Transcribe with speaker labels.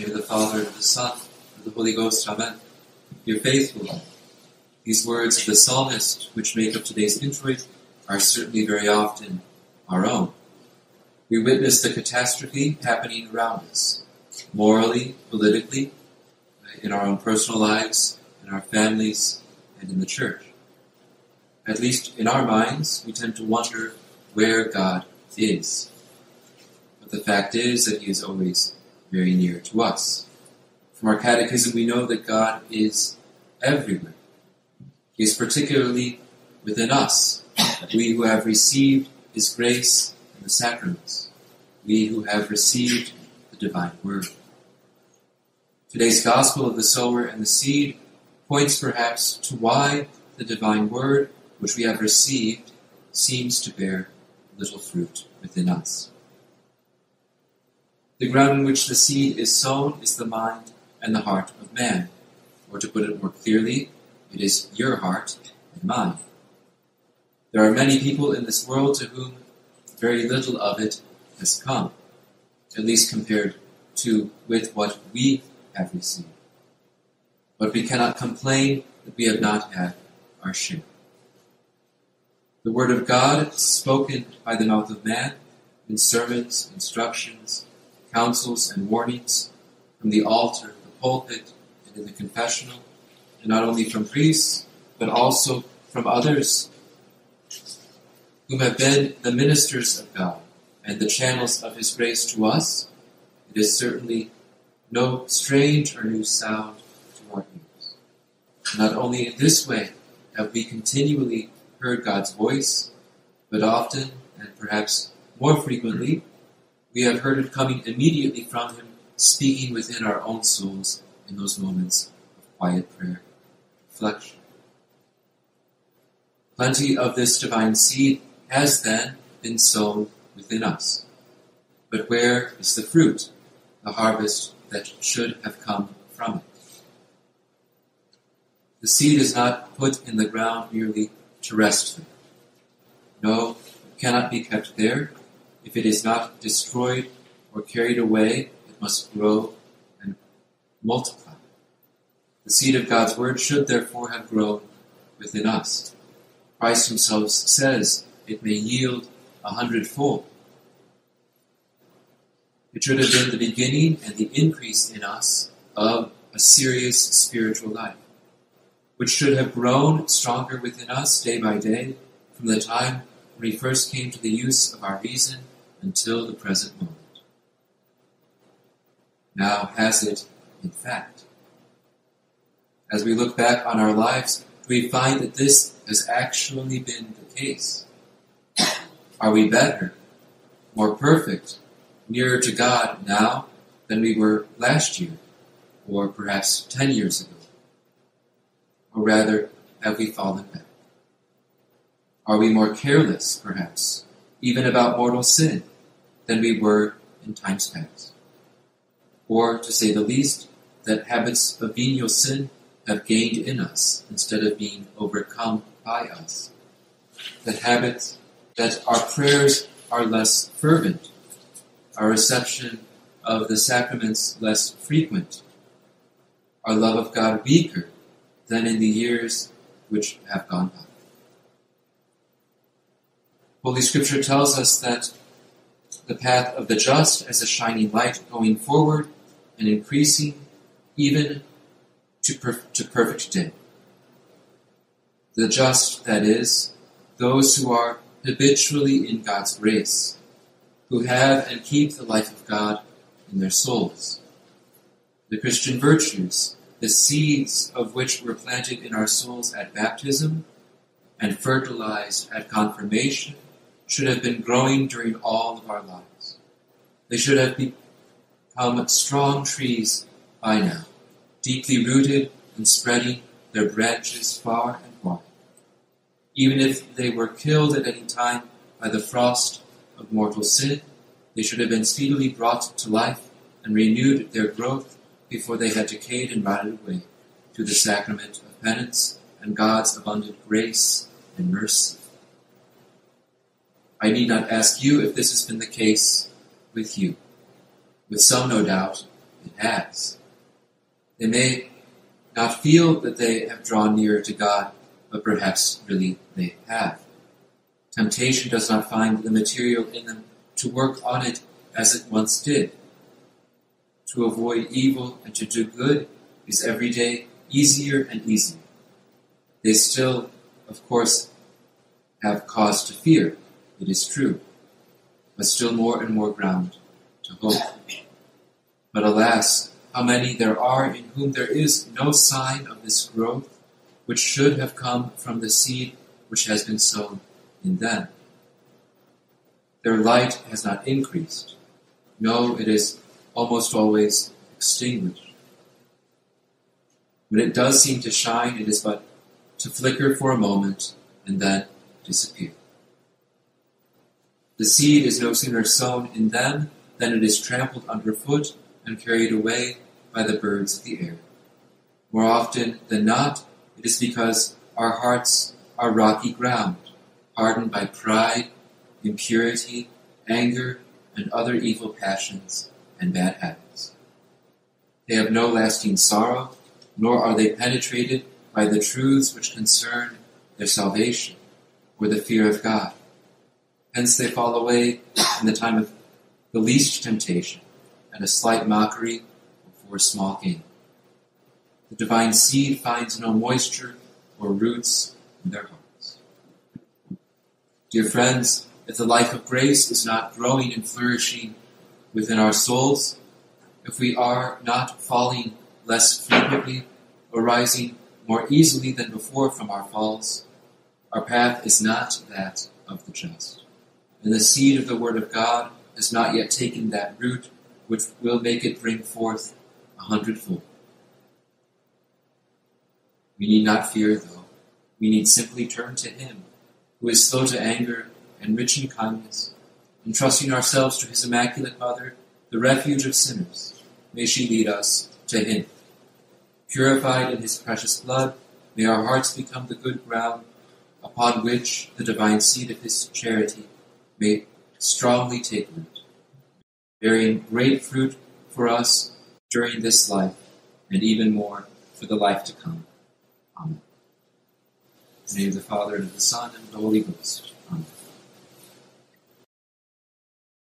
Speaker 1: name of the Father, and the Son, and the Holy Ghost. Amen. Dear faithful, these words of the psalmist, which make up today's introit, are certainly very often our own. We witness the catastrophe happening around us, morally, politically, in our own personal lives, in our families, and in the church. At least in our minds, we tend to wonder where God is. But the fact is that He is always very near to us. From our catechism, we know that God is everywhere. He is particularly within us, we who have received His grace and the sacraments, we who have received the divine word. Today's Gospel of the sower and the seed points perhaps to why the divine word which we have received seems to bear little fruit within us. The ground in which the seed is sown is the mind and the heart of man. Or to put it more clearly, it is your heart and mine. There are many people in this world to whom very little of it has come, at least compared to with what we have received. But we cannot complain that we have not had our share. The Word of God, spoken by the mouth of man, in sermons, instructions, counsels, and warnings, from the altar, the pulpit, and in the confessional, and not only from priests, but also from others whom have been the ministers of God and the channels of His grace to us, it is certainly no strange or new sound to our ears. Not only in this way have we continually heard God's voice, but often, and perhaps more frequently, we have heard it coming immediately from Him, speaking within our own souls in those moments of quiet prayer, reflection. Plenty of this divine seed has then been sown within us. But where is the fruit, the harvest that should have come from it? The seed is not put in the ground merely to rest there. No, it cannot be kept there. If it is not destroyed or carried away, it must grow and multiply. The seed of God's word should therefore have grown within us. Christ himself says it may yield a hundredfold. It should have been the beginning and the increase in us of a serious spiritual life which should have grown stronger within us day by day from the time when we first came to the use of our reason until the present moment. Now has it, in fact. As we look back on our lives, we find that this has actually been the case. Are we better, more perfect, nearer to God now than we were last year, or perhaps ten years ago? or rather, have we fallen back? Are we more careless, perhaps, even about mortal sin, than we were in times past? Or, to say the least, that habits of venial sin have gained in us instead of being overcome by us? That habits, that our prayers are less fervent, our reception of the sacraments less frequent, our love of God weaker, than in the years which have gone by. Holy Scripture tells us that the path of the just as a shining light going forward and increasing even to, per- to perfect day. The just, that is, those who are habitually in God's grace, who have and keep the life of God in their souls. The Christian virtues, the seeds of which were planted in our souls at baptism and fertilized at confirmation should have been growing during all of our lives. They should have become strong trees by now, deeply rooted and spreading their branches far and wide. Even if they were killed at any time by the frost of mortal sin, they should have been speedily brought to life and renewed their growth before they had decayed and rotted away through the sacrament of penance and God's abundant grace and mercy. I need not ask you if this has been the case with you. With some, no doubt, it has. They may not feel that they have drawn nearer to God, but perhaps really they have. Temptation does not find the material in them to work on it as it once did. To avoid evil and to do good is every day easier and easier. They still, of course, have cause to fear, it is true, but still more and more ground to hope. But alas, how many there are in whom there is no sign of this growth, which should have come from the seed which has been sown in them. Their light has not increased. No, it is almost always extinguished. When it does seem to shine, it is but to flicker for a moment and then disappear. The seed is no sooner sown in them than it is trampled underfoot and carried away by the birds of the air. More often than not, it is because our hearts are rocky ground, hardened by pride, impurity, anger, and other evil passions and bad habits. They have no lasting sorrow, nor are they penetrated by the truths which concern their salvation or the fear of God. Hence they fall away in the time of the least temptation and a slight mockery or for small gain. The divine seed finds no moisture or roots in their hearts. Dear friends, if the life of grace is not growing and flourishing within our souls, if we are not falling less frequently or rising more easily than before from our falls, our path is not that of the just. And the seed of the Word of God has not yet taken that root which will make it bring forth a hundredfold. We need not fear, though. We need simply turn to Him, who is slow to anger and rich in kindness, entrusting ourselves to His Immaculate Mother, the refuge of sinners. May she lead us to Him. Purified in His precious blood, may our hearts become the good ground upon which the divine seed of His charity may strongly take root, bearing great fruit for us during this life and even more for the life to come. Amen. In the name of the Father, and of the Son, and of the Holy Ghost. Amen.